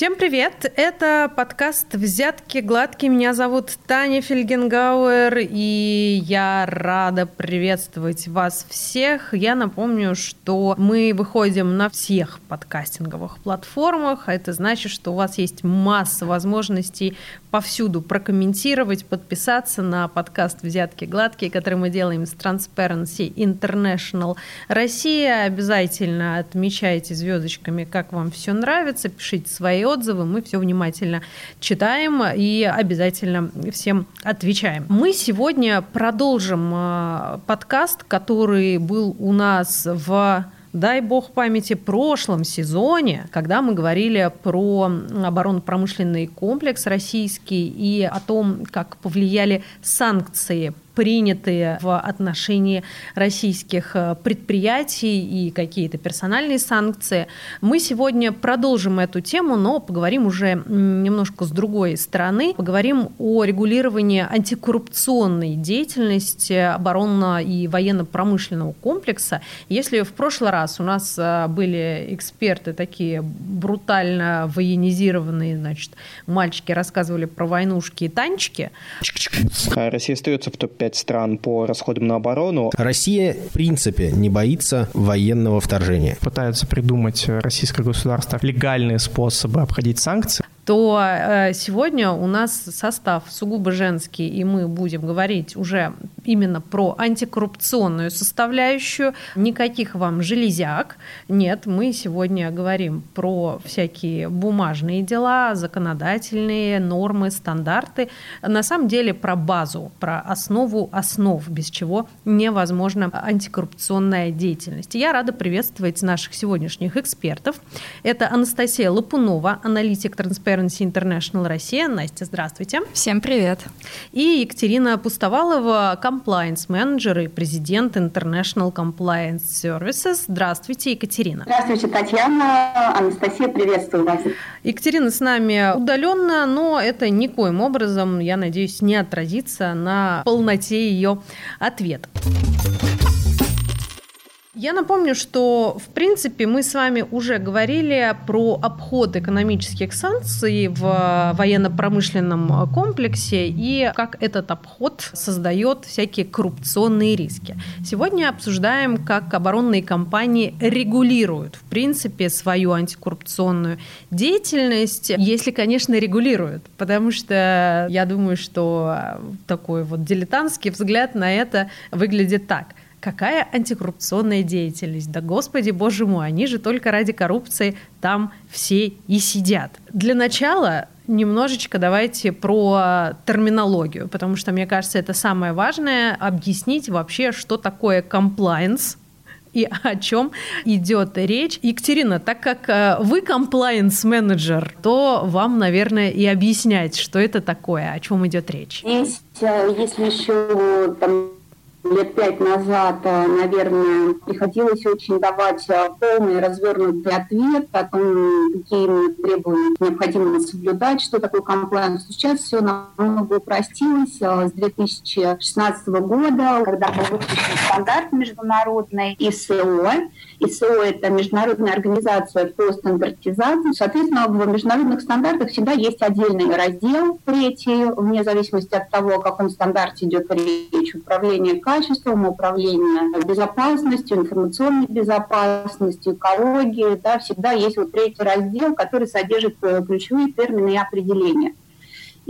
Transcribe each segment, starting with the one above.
Всем привет! Это подкаст «Взятки гладкие». Меня зовут Таня Фельгенгауэр, и я рада приветствовать вас всех. Я напомню, что мы выходим на всех подкастинговых платформах. а Это значит, что у вас есть масса возможностей повсюду прокомментировать, подписаться на подкаст «Взятки гладкие», который мы делаем с Transparency International Россия. Обязательно отмечайте звездочками, как вам все нравится, пишите свои отзывы, мы все внимательно читаем и обязательно всем отвечаем. Мы сегодня продолжим э, подкаст, который был у нас в дай бог памяти, прошлом сезоне, когда мы говорили про оборонно-промышленный комплекс российский и о том, как повлияли санкции принятые в отношении российских э, предприятий и какие-то персональные санкции. Мы сегодня продолжим эту тему, но поговорим уже немножко с другой стороны. Поговорим о регулировании антикоррупционной деятельности оборонно- и военно-промышленного комплекса. Если в прошлый раз у нас э, были эксперты такие брутально военизированные, значит, мальчики рассказывали про войнушки и танчики. Россия остается в топ-5 5 стран по расходам на оборону. Россия, в принципе, не боится военного вторжения. Пытаются придумать российское государство легальные способы обходить санкции то э, сегодня у нас состав сугубо женский, и мы будем говорить уже именно про антикоррупционную составляющую. Никаких вам железяк. Нет, мы сегодня говорим про всякие бумажные дела, законодательные нормы, стандарты. На самом деле про базу, про основу основ, без чего невозможна антикоррупционная деятельность. Я рада приветствовать наших сегодняшних экспертов. Это Анастасия Лапунова, аналитик Transparency Transparency International Россия. Настя, здравствуйте. Всем привет. И Екатерина Пустовалова, compliance менеджер и президент International Compliance Services. Здравствуйте, Екатерина. Здравствуйте, Татьяна. Анастасия, приветствую вас. Екатерина с нами удаленно, но это никоим образом, я надеюсь, не отразится на полноте ее ответа. Я напомню, что, в принципе, мы с вами уже говорили про обход экономических санкций в военно-промышленном комплексе и как этот обход создает всякие коррупционные риски. Сегодня обсуждаем, как оборонные компании регулируют, в принципе, свою антикоррупционную деятельность, если, конечно, регулируют, потому что я думаю, что такой вот дилетантский взгляд на это выглядит так. Какая антикоррупционная деятельность? Да господи, боже мой, они же только ради коррупции там все и сидят. Для начала немножечко давайте про терминологию, потому что, мне кажется, это самое важное, объяснить вообще, что такое compliance, и о чем идет речь. Екатерина, так как э, вы compliance менеджер, то вам, наверное, и объяснять, что это такое, о чем идет речь. Э, если еще там лет пять назад, э, наверное, приходилось очень давать э, полный развернутый ответ о том, какие требования необходимо соблюдать, что такое комплайнс. Сейчас все намного упростилось. Э, с 2016 года, когда был выпущен стандарт международный ИСО, ИСО – это Международная организация по стандартизации. Соответственно, в международных стандартах всегда есть отдельный раздел, третий, вне зависимости от того, о каком стандарте идет речь, управление качеством, управление безопасностью, информационной безопасностью, экологией. Да, всегда есть вот третий раздел, который содержит э, ключевые термины и определения.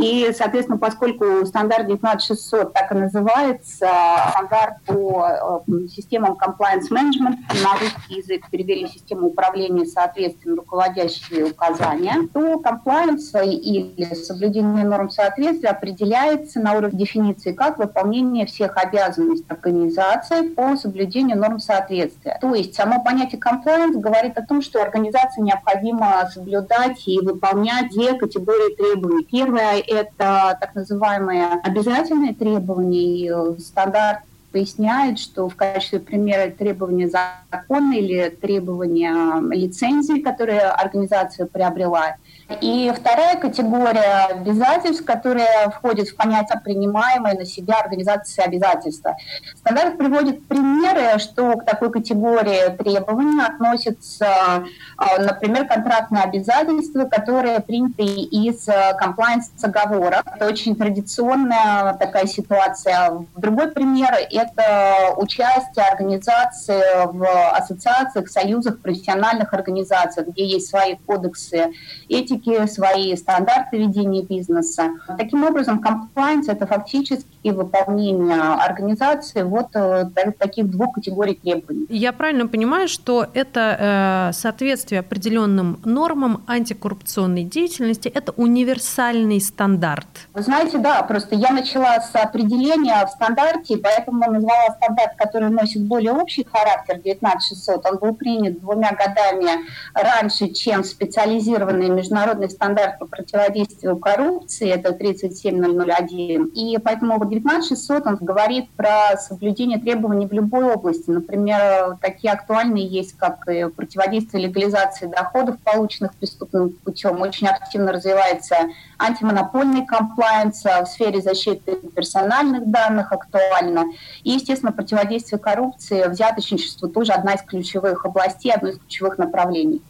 И, соответственно, поскольку стандарт 19600 так и называется, стандарт по э, системам compliance management, на русский язык перевели систему управления соответствием руководящие указания, то compliance или соблюдение норм соответствия определяется на уровне дефиниции как выполнение всех обязанностей организации по соблюдению норм соответствия. То есть само понятие compliance говорит о том, что организации необходимо соблюдать и выполнять две категории требований. Первое это так называемые обязательные требования. Стандарт поясняет, что в качестве примера требования закона или требования лицензии, которые организация приобрела, И вторая категория обязательств, которая входит в понятие принимаемой на себя организации обязательства. Стандарт приводит примеры, что к такой категории требований относятся, а, например, контрактные обязательства, которые приняты из комплайнс-договора. Это очень традиционная такая ситуация. Другой пример – это участие организации в ассоциациях, союзах, профессиональных организациях, где есть свои кодексы этики, свои стандарты ведения бизнеса. Таким образом, compliance – это фактически выполнение организации вот э, таких двух категорий требований. Я правильно понимаю, что это э, соответствие определенным нормам антикоррупционной деятельности, это универсальный стандарт? Вы знаете, да, просто я начала с определения в стандарте, поэтому назвала стандарт, который носит более общий характер, 19600. Он был принят двумя годами раньше, чем специализированный международный стандарт по противодействию коррупции, это 37001. И поэтому 19600 он говорит про соблюдение требований в любой области. Например, такие актуальные есть, как противодействие легализации доходов, полученных преступным путем. Очень активно развивается антимонопольный комплайенс в сфере защиты персональных данных актуально. И, естественно, противодействие коррупции, взяточничеству тоже одна из ключевых областей, одно из ключевых направлений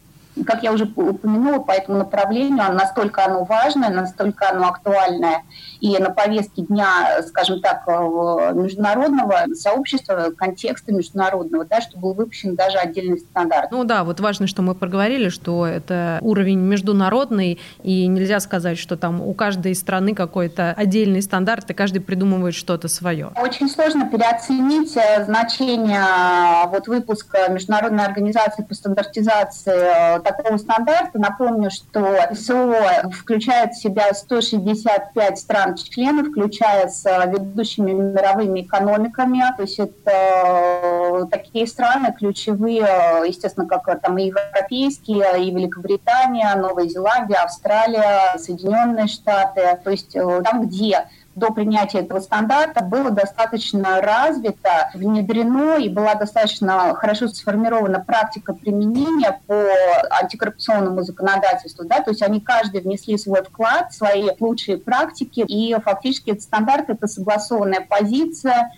как я уже упомянула, по этому направлению, настолько оно важное, настолько оно актуальное, и на повестке дня, скажем так, международного сообщества, контекста международного, да, что был выпущен даже отдельный стандарт. Ну да, вот важно, что мы проговорили, что это уровень международный, и нельзя сказать, что там у каждой страны какой-то отдельный стандарт, и каждый придумывает что-то свое. Очень сложно переоценить э, значение э, вот выпуска Международной организации по стандартизации э, такого стандарта. Напомню, что СО включает в себя 165 стран-членов, включая с ведущими мировыми экономиками. То есть это э, такие страны ключевые, естественно, как там и европейские, и Великобритания, Новая Зеландия, Австралия, Соединенные Штаты. То есть э, там, где до принятия этого стандарта было достаточно развито, внедрено и была достаточно хорошо сформирована практика применения по антикоррупционному законодательству. Да? То есть они каждый внесли свой вклад, свои лучшие практики, и фактически этот стандарт – это согласованная позиция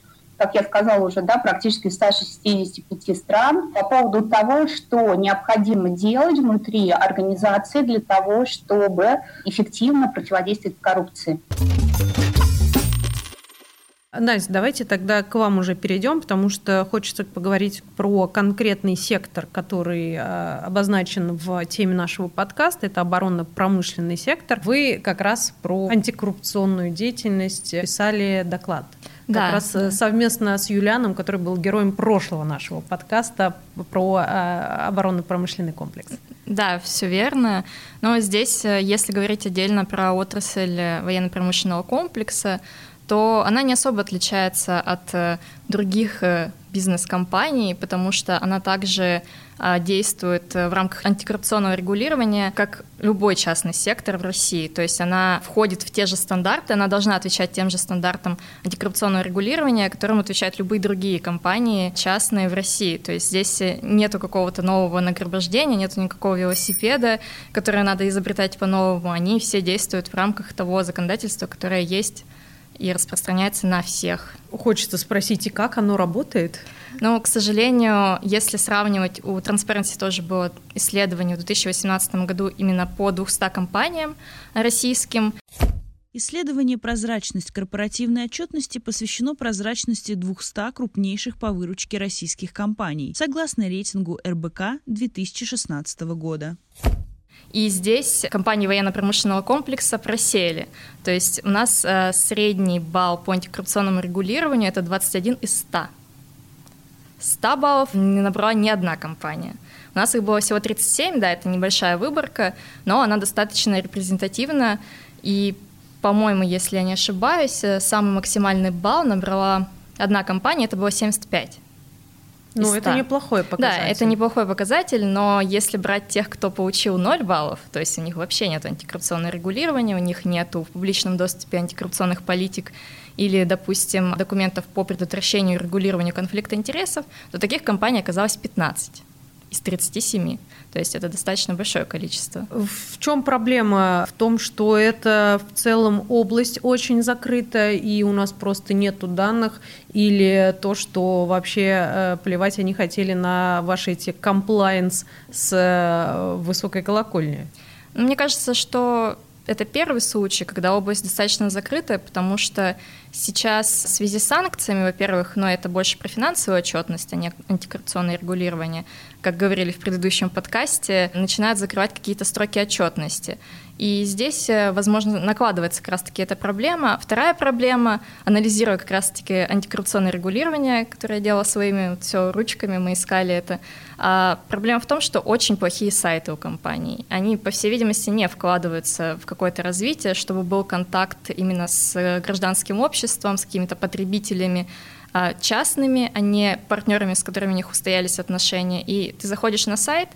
как я сказала уже, да, практически 165 стран по поводу того, что необходимо делать внутри организации для того, чтобы эффективно противодействовать коррупции. Настя, давайте тогда к вам уже перейдем, потому что хочется поговорить про конкретный сектор, который э, обозначен в теме нашего подкаста. Это оборонно-промышленный сектор. Вы как раз про антикоррупционную деятельность писали доклад. Да, как раз да. Э, совместно с Юлианом, который был героем прошлого нашего подкаста про э, оборонно-промышленный комплекс. Да, все верно. Но здесь, если говорить отдельно про отрасль военно-промышленного комплекса, то она не особо отличается от э, других э, бизнес-компаний, потому что она также а, действует э, в рамках антикоррупционного регулирования, как любой частный сектор в России. То есть она входит в те же стандарты, она должна отвечать тем же стандартам антикоррупционного регулирования, которым отвечают любые другие компании частные в России. То есть здесь нету какого-то нового нагромождения, нету никакого велосипеда, которое надо изобретать по-новому. Они все действуют в рамках того законодательства, которое есть и распространяется на всех. Хочется спросить, и как оно работает? Ну, к сожалению, если сравнивать, у Transparency тоже было исследование в 2018 году именно по 200 компаниям российским. Исследование «Прозрачность корпоративной отчетности» посвящено прозрачности 200 крупнейших по выручке российских компаний, согласно рейтингу РБК 2016 года. И здесь компании военно-промышленного комплекса просели. То есть у нас э, средний балл по антикоррупционному регулированию это 21 из 100. 100 баллов не набрала ни одна компания. У нас их было всего 37, да, это небольшая выборка, но она достаточно репрезентативна. И, по-моему, если я не ошибаюсь, э, самый максимальный балл набрала одна компания, это было 75. Ну, это неплохой показатель. Да, это неплохой показатель, но если брать тех, кто получил 0 баллов, то есть у них вообще нет антикоррупционного регулирования, у них нет в публичном доступе антикоррупционных политик или, допустим, документов по предотвращению и регулированию конфликта интересов, то таких компаний оказалось 15. Из 37. То есть это достаточно большое количество. В чем проблема? В том, что это в целом область очень закрытая, и у нас просто нету данных, или то, что вообще э, плевать они хотели на ваши эти комплайенс с э, высокой колокольни? Мне кажется, что это первый случай, когда область достаточно закрытая, потому что сейчас в связи с санкциями, во-первых, но это больше про финансовую отчетность, а не антикоррупционное регулирование, как говорили в предыдущем подкасте, начинают закрывать какие-то строки отчетности. И здесь, э, возможно, накладывается как раз-таки эта проблема. Вторая проблема, анализируя как раз-таки антикоррупционное регулирование, которое я делала своими вот, все ручками, мы искали это. А проблема в том, что очень плохие сайты у компаний. Они, по всей видимости, не вкладываются в какое-то развитие, чтобы был контакт именно с гражданским обществом, с какими-то потребителями, а, частными, а не партнерами, с которыми у них устоялись отношения. И ты заходишь на сайт,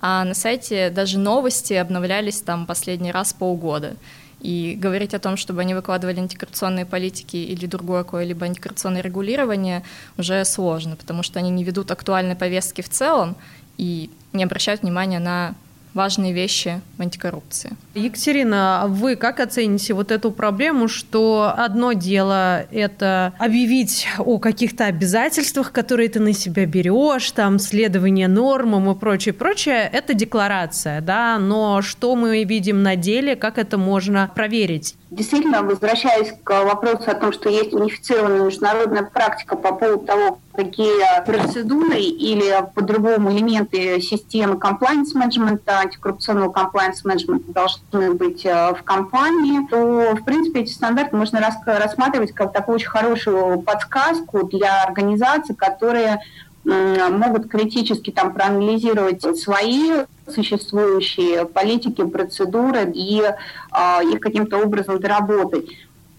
а на сайте даже новости обновлялись там последний раз полгода. И говорить о том, чтобы они выкладывали антикоррупционные политики или другое какое-либо антикоррупционное регулирование уже сложно, потому что они не ведут актуальной повестки в целом и не обращают внимания на важные вещи в антикоррупции. Екатерина, а вы как оцените вот эту проблему, что одно дело это объявить о каких-то обязательствах, которые ты на себя берешь, там следование нормам и прочее, прочее, это декларация, да, но что мы видим на деле, как это можно проверить? Действительно, возвращаясь к вопросу о том, что есть унифицированная международная практика по поводу того, какие процедуры или по-другому элементы системы комплайнс-менеджмента, антикоррупционного комплайнс-менеджмента должны быть э, в компании, то, в принципе, эти стандарты можно рассматривать как такую очень хорошую подсказку для организаций, которые могут критически там проанализировать свои существующие политики, процедуры и э, их каким-то образом доработать.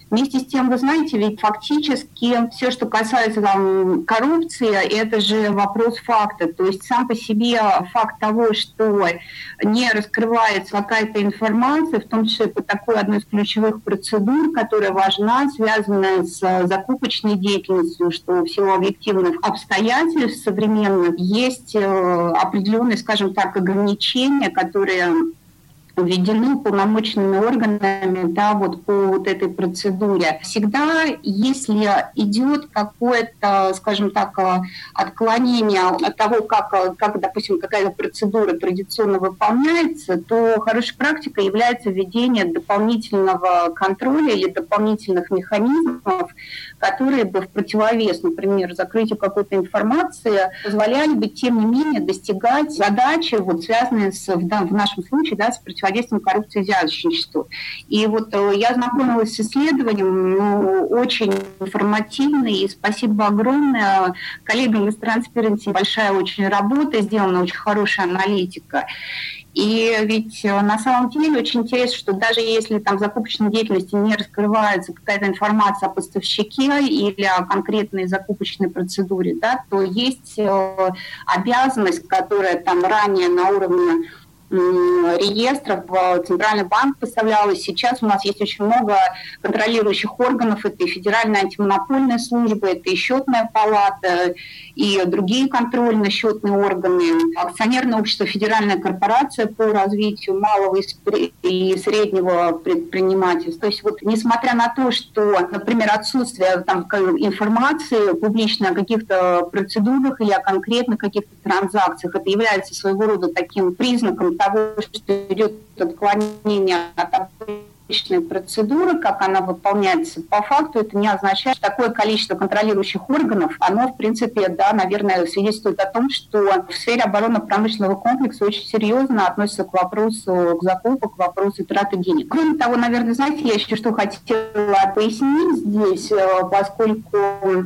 Вместе с тем, вы знаете, ведь фактически все, что касается там, коррупции, это же вопрос факта. То есть сам по себе факт того, что не раскрывается какая-то информация, в том числе по такой одной из ключевых процедур, которая важна, связанная с закупочной деятельностью, что в силу объективных обстоятельств современных есть э, определенные, скажем так, ограничения, которые введены полномочными органами да, вот по вот этой процедуре. Всегда, если идет какое-то, скажем так, отклонение от того, как, как допустим, какая-то процедура традиционно выполняется, то хорошей практикой является введение дополнительного контроля или дополнительных механизмов, которые бы в противовес, например, закрытию какой-то информации позволяли бы, тем не менее, достигать задачи, вот, связанные с, в, в нашем случае да, с противодействием коррупции и взяточничеству. И вот э, я знакомилась с исследованием, ну, очень информативный, и спасибо огромное коллегам из Transparency. Большая очень работа, сделана очень хорошая аналитика. И ведь э, на самом деле очень интересно, что даже если там закупочной деятельности не раскрывается какая-то информация о поставщике или о конкретной закупочной процедуре, да, то есть э, обязанность, которая там ранее на уровне реестров Центральный банк поставлялось. Сейчас у нас есть очень много контролирующих органов. Это и Федеральная антимонопольная служба, это и счетная палата, и другие контрольно-счетные органы. Акционерное общество Федеральная корпорация по развитию малого и среднего предпринимательства. То есть вот несмотря на то, что, например, отсутствие там, информации публичной о каких-то процедурах или о конкретных каких-то транзакциях, это является своего рода таким признаком того, что идет отклонение от обычной процедуры, как она выполняется по факту, это не означает, что такое количество контролирующих органов, оно, в принципе, да, наверное, свидетельствует о том, что в сфере оборонно-промышленного комплекса очень серьезно относится к вопросу к закупу, к вопросу траты денег. Кроме того, наверное, знаете, я еще что хотела пояснить здесь, э, поскольку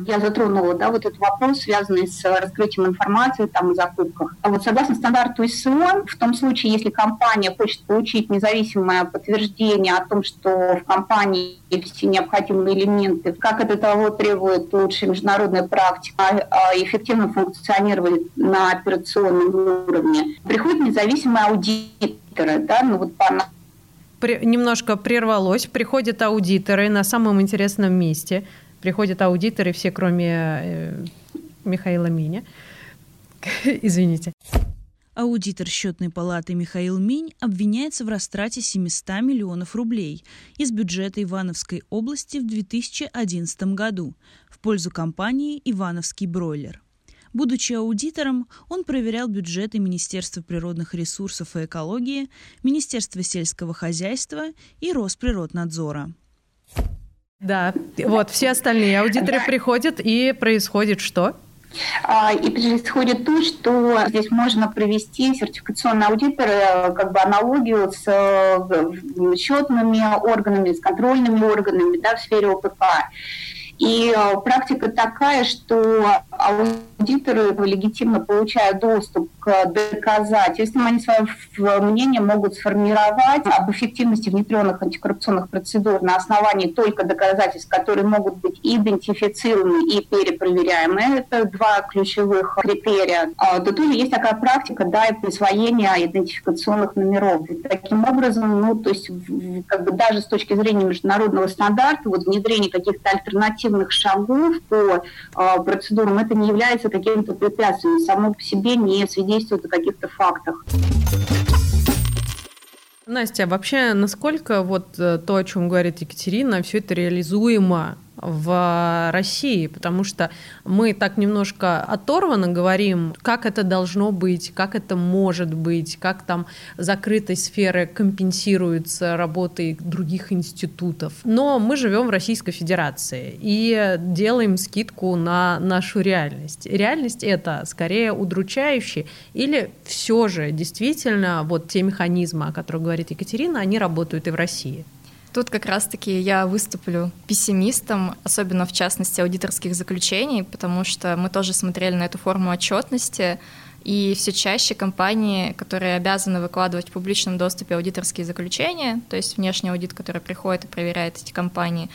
я затронула, да, вот этот вопрос, связанный с раскрытием информации там, о закупках. А вот согласно стандарту ССО, в том случае, если компания хочет получить независимое подтверждение о том, том, что в компании все необходимые элементы, как это того требует лучшая международная практика, а эффективно функционировать на операционном уровне. Приходят независимые аудиторы, да, ну вот по немножко прервалось. Приходят аудиторы на самом интересном месте. Приходят аудиторы все, кроме э, Михаила Меня. Извините. Аудитор счетной палаты Михаил Минь обвиняется в растрате 700 миллионов рублей из бюджета Ивановской области в 2011 году в пользу компании «Ивановский бройлер». Будучи аудитором, он проверял бюджеты Министерства природных ресурсов и экологии, Министерства сельского хозяйства и Росприроднадзора. Да, вот все остальные аудиторы приходят, и происходит что? А, и происходит то, что здесь можно провести сертификационный аудит, э, как бы аналогию с э, счетными органами, с контрольными органами да, в сфере ОПК. И э, практика такая, что аудиторы легитимно получают доступ к доказательствам, они свое мнение могут сформировать об эффективности внедренных антикоррупционных процедур на основании только доказательств, которые могут быть идентифицированы и перепроверяемы. Это два ключевых критерия. А, то тоже есть такая практика да, и присвоения идентификационных номеров. И таким образом, ну, то есть как бы даже с точки зрения международного стандарта, вот внедрение каких-то альтернативных шагов по э, процедурам, это не является каким-то препятствием, само по себе не свидетельствует о каких-то фактах. Настя, а вообще насколько вот э, то, о чем говорит Екатерина, все это реализуемо в России, потому что мы так немножко оторванно говорим, как это должно быть, как это может быть, как там закрытой сферы компенсируется работой других институтов. Но мы живем в Российской Федерации и делаем скидку на нашу реальность. Реальность это скорее удручающая или все же действительно вот те механизмы, о которых говорит Екатерина, они работают и в России? Тут как раз-таки я выступлю пессимистом, особенно в частности аудиторских заключений, потому что мы тоже смотрели на эту форму отчетности, и все чаще компании, которые обязаны выкладывать в публичном доступе аудиторские заключения, то есть внешний аудит, который приходит и проверяет эти компании,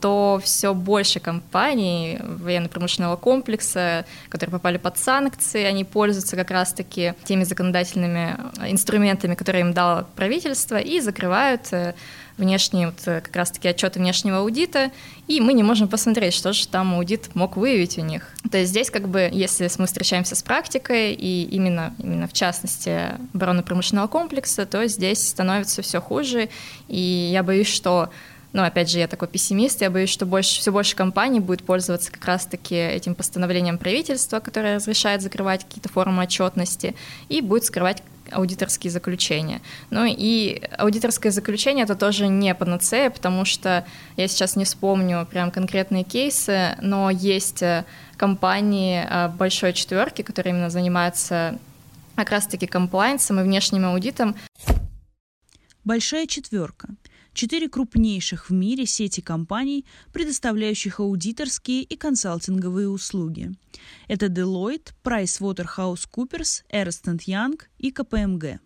то все больше компаний военно-промышленного комплекса, которые попали под санкции, они пользуются как раз-таки теми законодательными инструментами, которые им дало правительство, и закрывают э, внешние, вот э, как раз-таки отчеты внешнего аудита, и мы не можем посмотреть, что же там аудит мог выявить у них. То есть здесь как бы, если мы встречаемся с практикой, и именно, именно в частности оборонно-промышленного комплекса, то здесь становится все хуже, и я боюсь, что но опять же, я такой пессимист, я боюсь, что больше, все больше компаний будет пользоваться как раз-таки этим постановлением правительства, которое разрешает закрывать какие-то формы отчетности, и будет скрывать аудиторские заключения. Ну и аудиторское заключение это тоже не панацея, потому что я сейчас не вспомню прям конкретные кейсы, но есть э, компании э, большой четверки, которые именно занимаются как раз-таки комплайнсом и внешним аудитом. Большая четверка четыре крупнейших в мире сети компаний, предоставляющих аудиторские и консалтинговые услуги. Это Deloitte, PricewaterhouseCoopers, Ernst Young и КПМГ.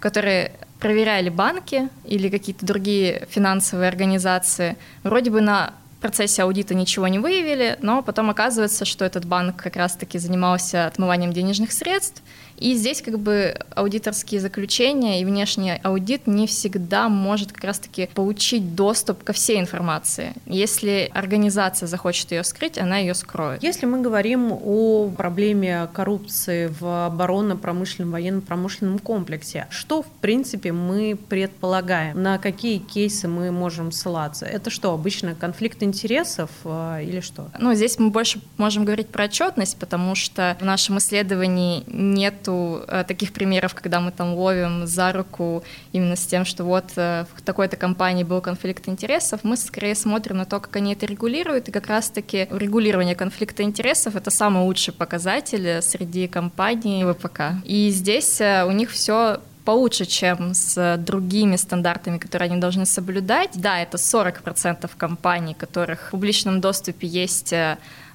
Которые проверяли банки или какие-то другие финансовые организации, вроде бы на процессе аудита ничего не выявили, но потом оказывается, что этот банк как раз-таки занимался отмыванием денежных средств, и здесь как бы аудиторские заключения и внешний аудит не всегда может как раз-таки получить доступ ко всей информации. Если организация захочет ее скрыть, она ее скроет. Если мы говорим о проблеме коррупции в оборонно-промышленном, военно-промышленном комплексе, что в принципе мы предполагаем? На какие кейсы мы можем ссылаться? Это что, обычно конфликт интересов э, или что? Ну, здесь мы больше можем говорить про отчетность, потому что в нашем исследовании нет нету э, таких примеров, когда мы там ловим за руку именно с тем, что вот э, в такой-то компании был конфликт интересов. Мы скорее смотрим на то, как они это регулируют, и как раз-таки регулирование конфликта интересов — это самый лучший показатель среди компаний ВПК. И здесь э, у них все получше, чем с другими стандартами, которые они должны соблюдать. Да, это 40% компаний, которых в публичном доступе есть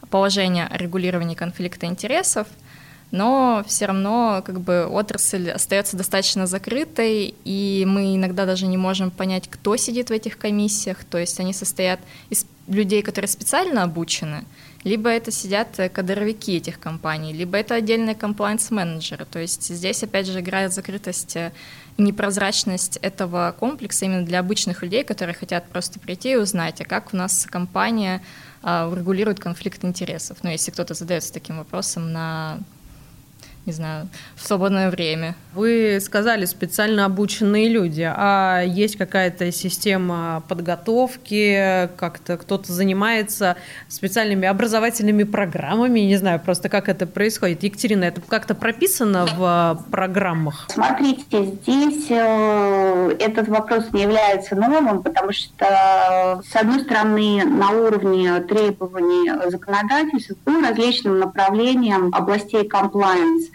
положение о регулировании конфликта интересов, но все равно как бы отрасль остается достаточно закрытой, и мы иногда даже не можем понять, кто сидит в этих комиссиях, то есть они состоят из людей, которые специально обучены, либо это сидят кадровики этих компаний, либо это отдельные комплайнс-менеджеры. То есть здесь, опять же, играет закрытость и непрозрачность этого комплекса именно для обычных людей, которые хотят просто прийти и узнать, а как у нас компания а, регулирует конфликт интересов. Ну, если кто-то задается таким вопросом на не знаю, в свободное время. Вы сказали специально обученные люди, а есть какая-то система подготовки, как-то кто-то занимается специальными образовательными программами, не знаю, просто как это происходит. Екатерина, это как-то прописано в программах? Смотрите, здесь э, этот вопрос не является новым, потому что, с одной стороны, на уровне требований законодательства по различным направлениям областей compliance Э,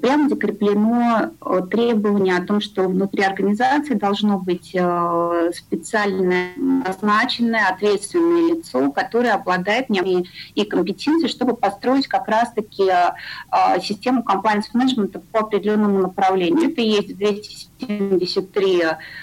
прямо закреплено э, требование о том, что внутри организации должно быть э, специально назначенное ответственное лицо, которое обладает и компетенцией, чтобы построить как раз-таки систему compliance-менеджмента по определенному направлению. Это есть 273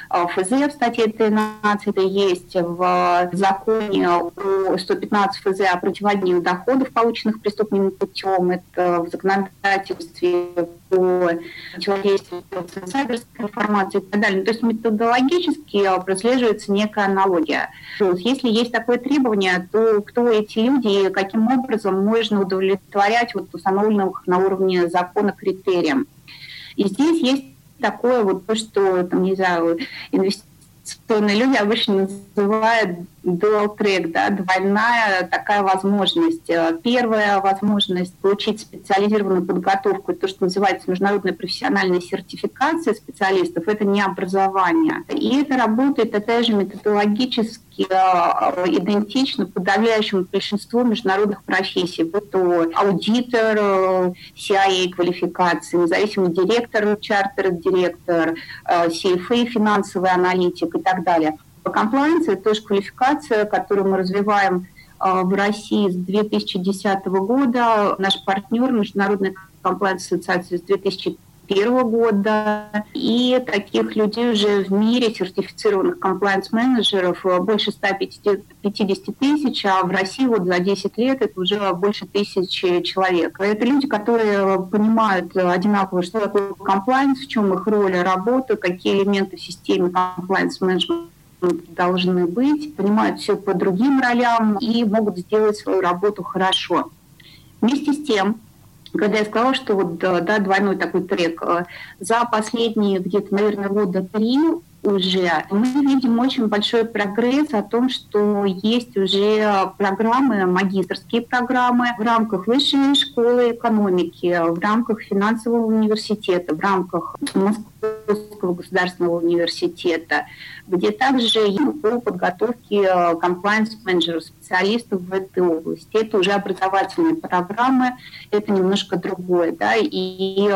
ФЗ в статье 13, это есть в законе о 115 ФЗ о противодействии доходов, полученных преступным путем, это в законодательстве по противодействию сайберской информации и так далее. То есть методологически прослеживается некая аналогия. Если есть такое требование, то кто эти люди и каким образом можно удовлетворять вот установленных на уровне закона критериям. И здесь есть такое вот то, что, там, не знаю, инвестиционные люди обычно называют dual track, да, двойная такая возможность. Э, первая возможность получить специализированную подготовку, то, что называется международная профессиональная сертификация специалистов, это не образование. И это работает, опять же, методологически э, идентично подавляющему большинству международных профессий, будь то аудитор, э, CIA квалификации, независимый директор, чартер-директор, CFA, финансовый аналитик и так далее. По комплайенсу это тоже квалификация, которую мы развиваем а, в России с 2010 года. Наш партнер Международная комплайенс-ассоциация с 2001 года. И таких людей уже в мире, сертифицированных комплайенс-менеджеров, больше 150 тысяч, а в России вот за 10 лет это уже больше тысячи человек. Это люди, которые понимают одинаково, что такое комплайенс, в чем их роль, работа, какие элементы в системе комплайенс-менеджмента должны быть, понимают все по другим ролям и могут сделать свою работу хорошо. Вместе с тем, когда я сказала, что вот да, двойной такой трек, э, за последние где-то, наверное, года три уже, мы видим очень большой прогресс о том, что есть уже программы, магистрские программы в рамках высшей школы экономики, в рамках финансового университета, в рамках Московского государственного университета, где также по подготовке комплайнс-менеджеров, специалистов в этой области. Это уже образовательные программы, это немножко другое, да, и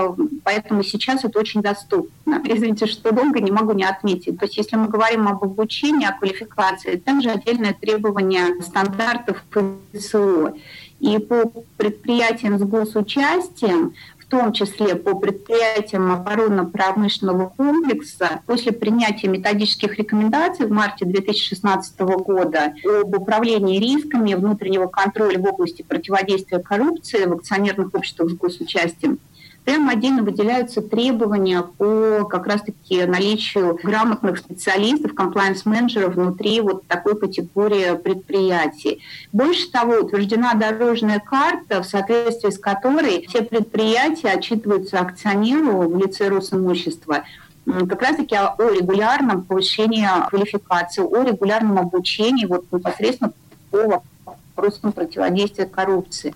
поэтому сейчас это очень доступно. Извините, что долго не могу не отметить. То есть если мы говорим об обучении, о квалификации, также отдельное требование стандартов ПСО. И по предприятиям с госучастием том числе по предприятиям оборонно-промышленного комплекса, после принятия методических рекомендаций в марте 2016 года об управлении рисками внутреннего контроля в области противодействия коррупции в акционерных обществах с госучастием, Прямо отдельно выделяются требования по как раз-таки наличию грамотных специалистов, комплайнс-менеджеров внутри вот такой категории предприятий. Больше того, утверждена дорожная карта, в соответствии с которой все предприятия отчитываются акционеру в лице Росимущества как раз-таки о регулярном повышении квалификации, о регулярном обучении вот непосредственно по вопросам противодействия коррупции.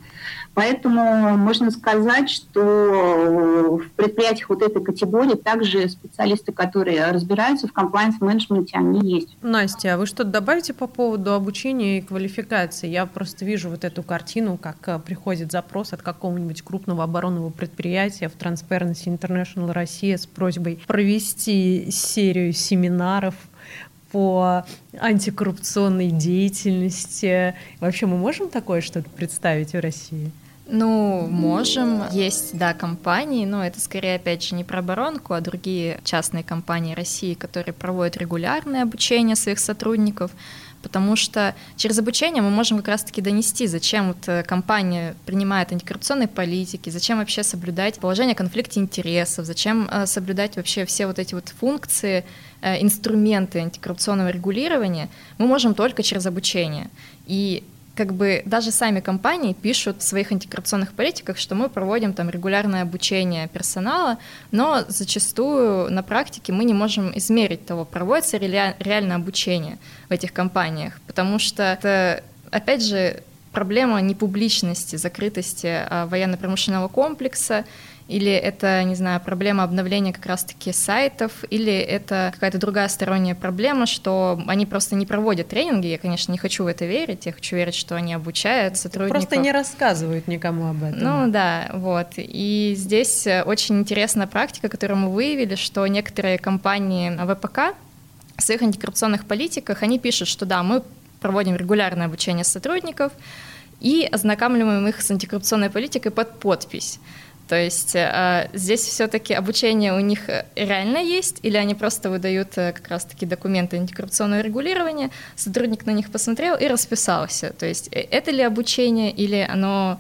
Поэтому можно сказать, что в предприятиях вот этой категории также специалисты, которые разбираются в комплайнс-менеджменте, они есть. Настя, а вы что-то добавите по поводу обучения и квалификации? Я просто вижу вот эту картину, как э, приходит запрос от какого-нибудь крупного оборонного предприятия в Transparency International Россия с просьбой провести серию семинаров по антикоррупционной деятельности. Вообще мы можем такое что-то представить в России? Ну, можем. Есть, да, компании, но это скорее, опять же, не про оборонку, а другие частные компании России, которые проводят регулярное обучение своих сотрудников, потому что через обучение мы можем как раз-таки донести, зачем вот э, компания принимает антикоррупционные политики, зачем вообще соблюдать положение о конфликте интересов, зачем э, соблюдать вообще все вот эти вот функции, э, инструменты антикоррупционного регулирования, мы можем только через обучение. И как бы даже сами компании пишут в своих антикоррупционных политиках, что мы проводим там регулярное обучение персонала, но зачастую на практике мы не можем измерить того, проводится ли реально обучение в этих компаниях, потому что это, опять же, проблема непубличности, закрытости а, военно-промышленного комплекса, или это, не знаю, проблема обновления как раз-таки сайтов, или это какая-то другая сторонняя проблема, что они просто не проводят тренинги. Я, конечно, не хочу в это верить, я хочу верить, что они обучают сотрудников. Просто не рассказывают никому об этом. Ну да, вот. И здесь очень интересная практика, которую мы выявили, что некоторые компании ВПК в своих антикоррупционных политиках, они пишут, что да, мы проводим регулярное обучение сотрудников и ознакомливаем их с антикоррупционной политикой под подпись. То есть э, здесь все-таки обучение у них реально есть, или они просто выдают э, как раз-таки документы антикоррупционного регулирования, сотрудник на них посмотрел и расписался. То есть э, это ли обучение, или оно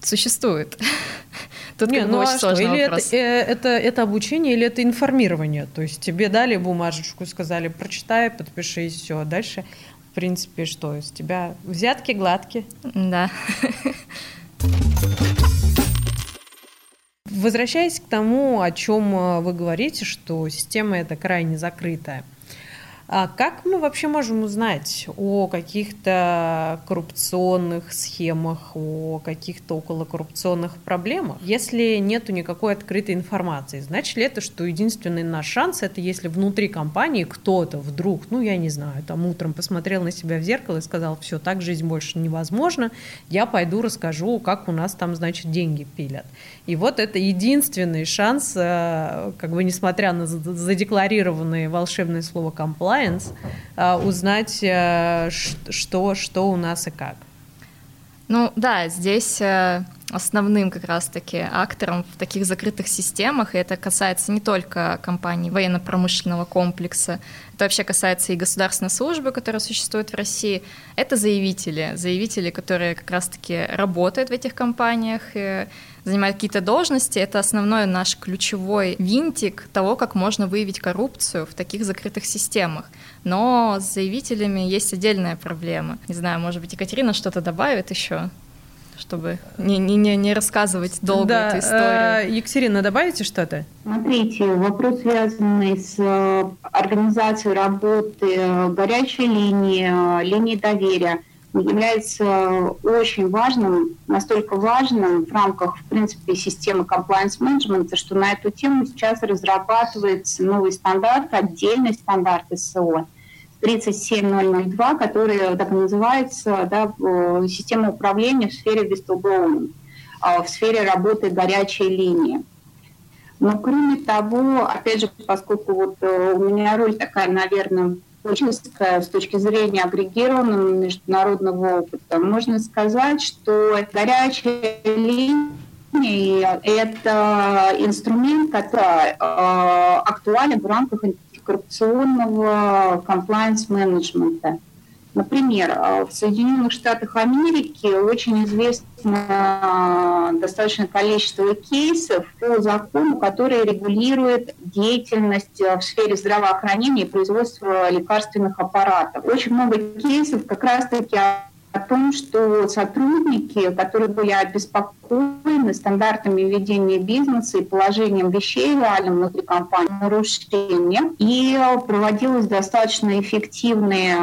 существует? Тут Не, ну а что, или это, э, это, это обучение, или это информирование? То есть тебе дали бумажечку, сказали, прочитай, подпиши, и все. Дальше, в принципе, что, из тебя взятки гладкие? Да. Возвращаясь к тому, о чем э, вы говорите, что система эта крайне закрытая – а как мы вообще можем узнать о каких-то коррупционных схемах, о каких-то околокоррупционных проблемах, если нету никакой открытой информации? Значит ли это, что единственный наш шанс это если внутри компании кто-то вдруг, ну я не знаю, там утром посмотрел на себя в зеркало и сказал, все, так жизнь больше невозможно, я пойду расскажу, как у нас там, значит, деньги пилят. И вот это единственный шанс, э, как бы несмотря на задекларированное волшебное слово compliance, э, узнать, э, что, что у нас и как. Ну да, здесь основным как раз-таки актором в таких закрытых системах, и это касается не только компаний военно-промышленного комплекса, это вообще касается и государственной службы, которая существует в России, это заявители, заявители, которые как раз-таки работают в этих компаниях, занимают какие-то должности, это основной наш ключевой винтик того, как можно выявить коррупцию в таких закрытых системах. Но с заявителями есть отдельная проблема. Не знаю, может быть, Екатерина что-то добавит еще? Чтобы не, не, не, не рассказывать долго да, эту историю. Э, Екатерина, добавите что-то? Смотрите, вопрос, связанный с э, организацией работы э, горячей линии, линии доверия, является очень важным, настолько важным в рамках, в принципе, системы compliance management, что на эту тему сейчас разрабатывается новый стандарт, отдельный стандарт СО, 37002, который так и называется да, система управления в сфере whistleblowing, а, в сфере работы горячей линии. Но кроме того, опять же, поскольку вот э, у меня роль такая, наверное, чистая с точки зрения агрегированного международного опыта, можно сказать, что горячая линия – это инструмент, который э, актуален в рамках коррупционного комплайнс-менеджмента. Например, э, в Соединенных Штатах Америки очень известно э, достаточное количество кейсов по закону, который регулирует деятельность э, в сфере здравоохранения и производства лекарственных аппаратов. Очень много кейсов как раз-таки о том, что сотрудники, которые были обеспокоены стандартами ведения бизнеса и положением вещей реально внутри компании, нарушения, и проводилось достаточно эффективные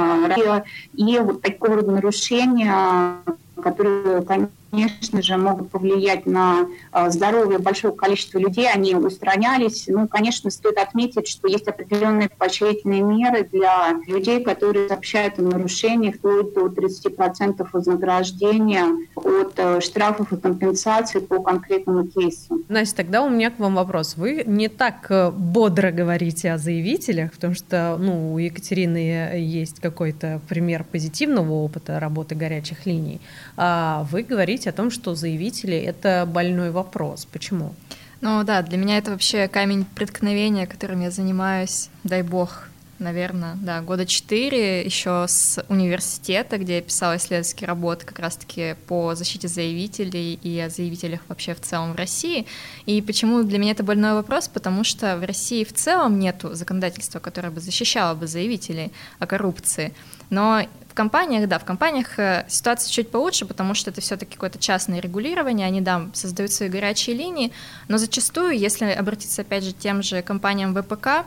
и вот такого рода нарушения, которые, конечно, конечно же, могут повлиять на а, здоровье большого количества людей, они устранялись. Ну, конечно, стоит отметить, что есть определенные поощрительные меры для людей, которые сообщают о нарушениях вплоть до 30% вознаграждения от э, штрафов и компенсаций по конкретному кейсу. Настя, тогда у меня к вам вопрос. Вы не так э, бодро говорите о заявителях, потому что ну, у Екатерины есть какой-то пример позитивного опыта работы горячих линий. А вы говорите говорить о том, что заявители — это больной вопрос. Почему? Ну да, для меня это вообще камень преткновения, которым я занимаюсь, дай бог, наверное, да, года четыре еще с университета, где я писала исследовательские работы как раз-таки по защите заявителей и о заявителях вообще в целом в России. И почему для меня это больной вопрос? Потому что в России в целом нет законодательства, которое бы защищало бы заявителей о коррупции. Но в компаниях, да, в компаниях э, ситуация чуть получше, потому что это все-таки какое-то частное регулирование, они, да, создают свои горячие линии, но зачастую, если обратиться, опять же, тем же компаниям ВПК,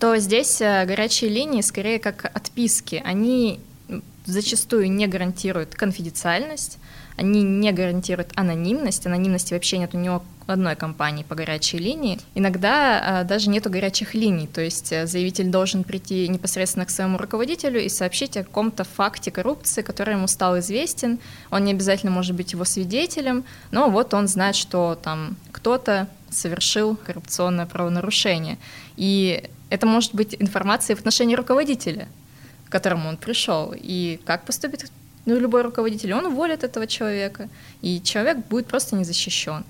то здесь э, горячие линии скорее как отписки, они зачастую не гарантируют конфиденциальность, они не гарантируют анонимность, анонимности вообще нет у него одной компании по горячей линии. Иногда а, даже нету горячих линий, то есть э, заявитель должен прийти непосредственно к своему руководителю и сообщить о каком-то факте коррупции, который ему стал известен. Он не обязательно может быть его свидетелем, но вот он знает, что там кто-то совершил коррупционное правонарушение. И это может быть информация в отношении руководителя, к которому он пришел. И как поступит ну, любой руководитель, он уволит этого человека, и человек будет просто не защищен.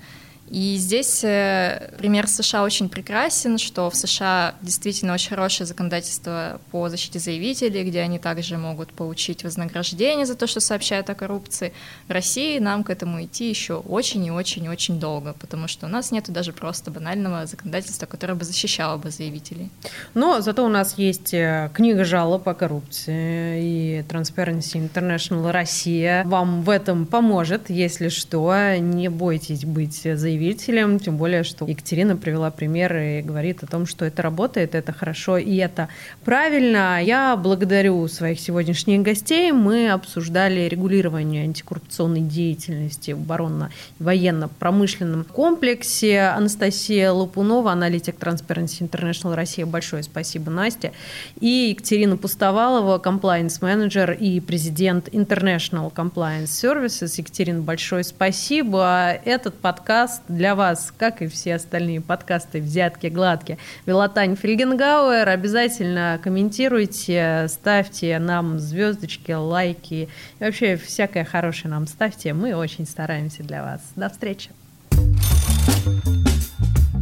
И здесь э, пример США очень прекрасен, что в США действительно очень хорошее законодательство по защите заявителей, где они также могут получить вознаграждение за то, что сообщают о коррупции. В России нам к этому идти еще очень и очень и очень долго, потому что у нас нет даже просто банального законодательства, которое бы защищало бы заявителей. Но зато у нас есть э, книга жалоб о коррупции и Transparency International Россия вам в этом поможет, если что. Не бойтесь быть заявителем заявителем, тем более, что Екатерина привела пример и говорит о том, что это работает, это хорошо и это правильно. Я благодарю своих сегодняшних гостей. Мы обсуждали регулирование антикоррупционной деятельности в оборонно-военно-промышленном комплексе. Анастасия Лопунова, аналитик Transparency International Россия. Большое спасибо, Настя. И Екатерина Пустовалова, комплайенс-менеджер и президент International Compliance Services. Екатерина, большое спасибо. Этот подкаст для вас, как и все остальные подкасты «Взятки гладкие», Велотань Фельгенгауэр. Обязательно комментируйте, ставьте нам звездочки, лайки. И вообще всякое хорошее нам ставьте. Мы очень стараемся для вас. До встречи.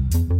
thank you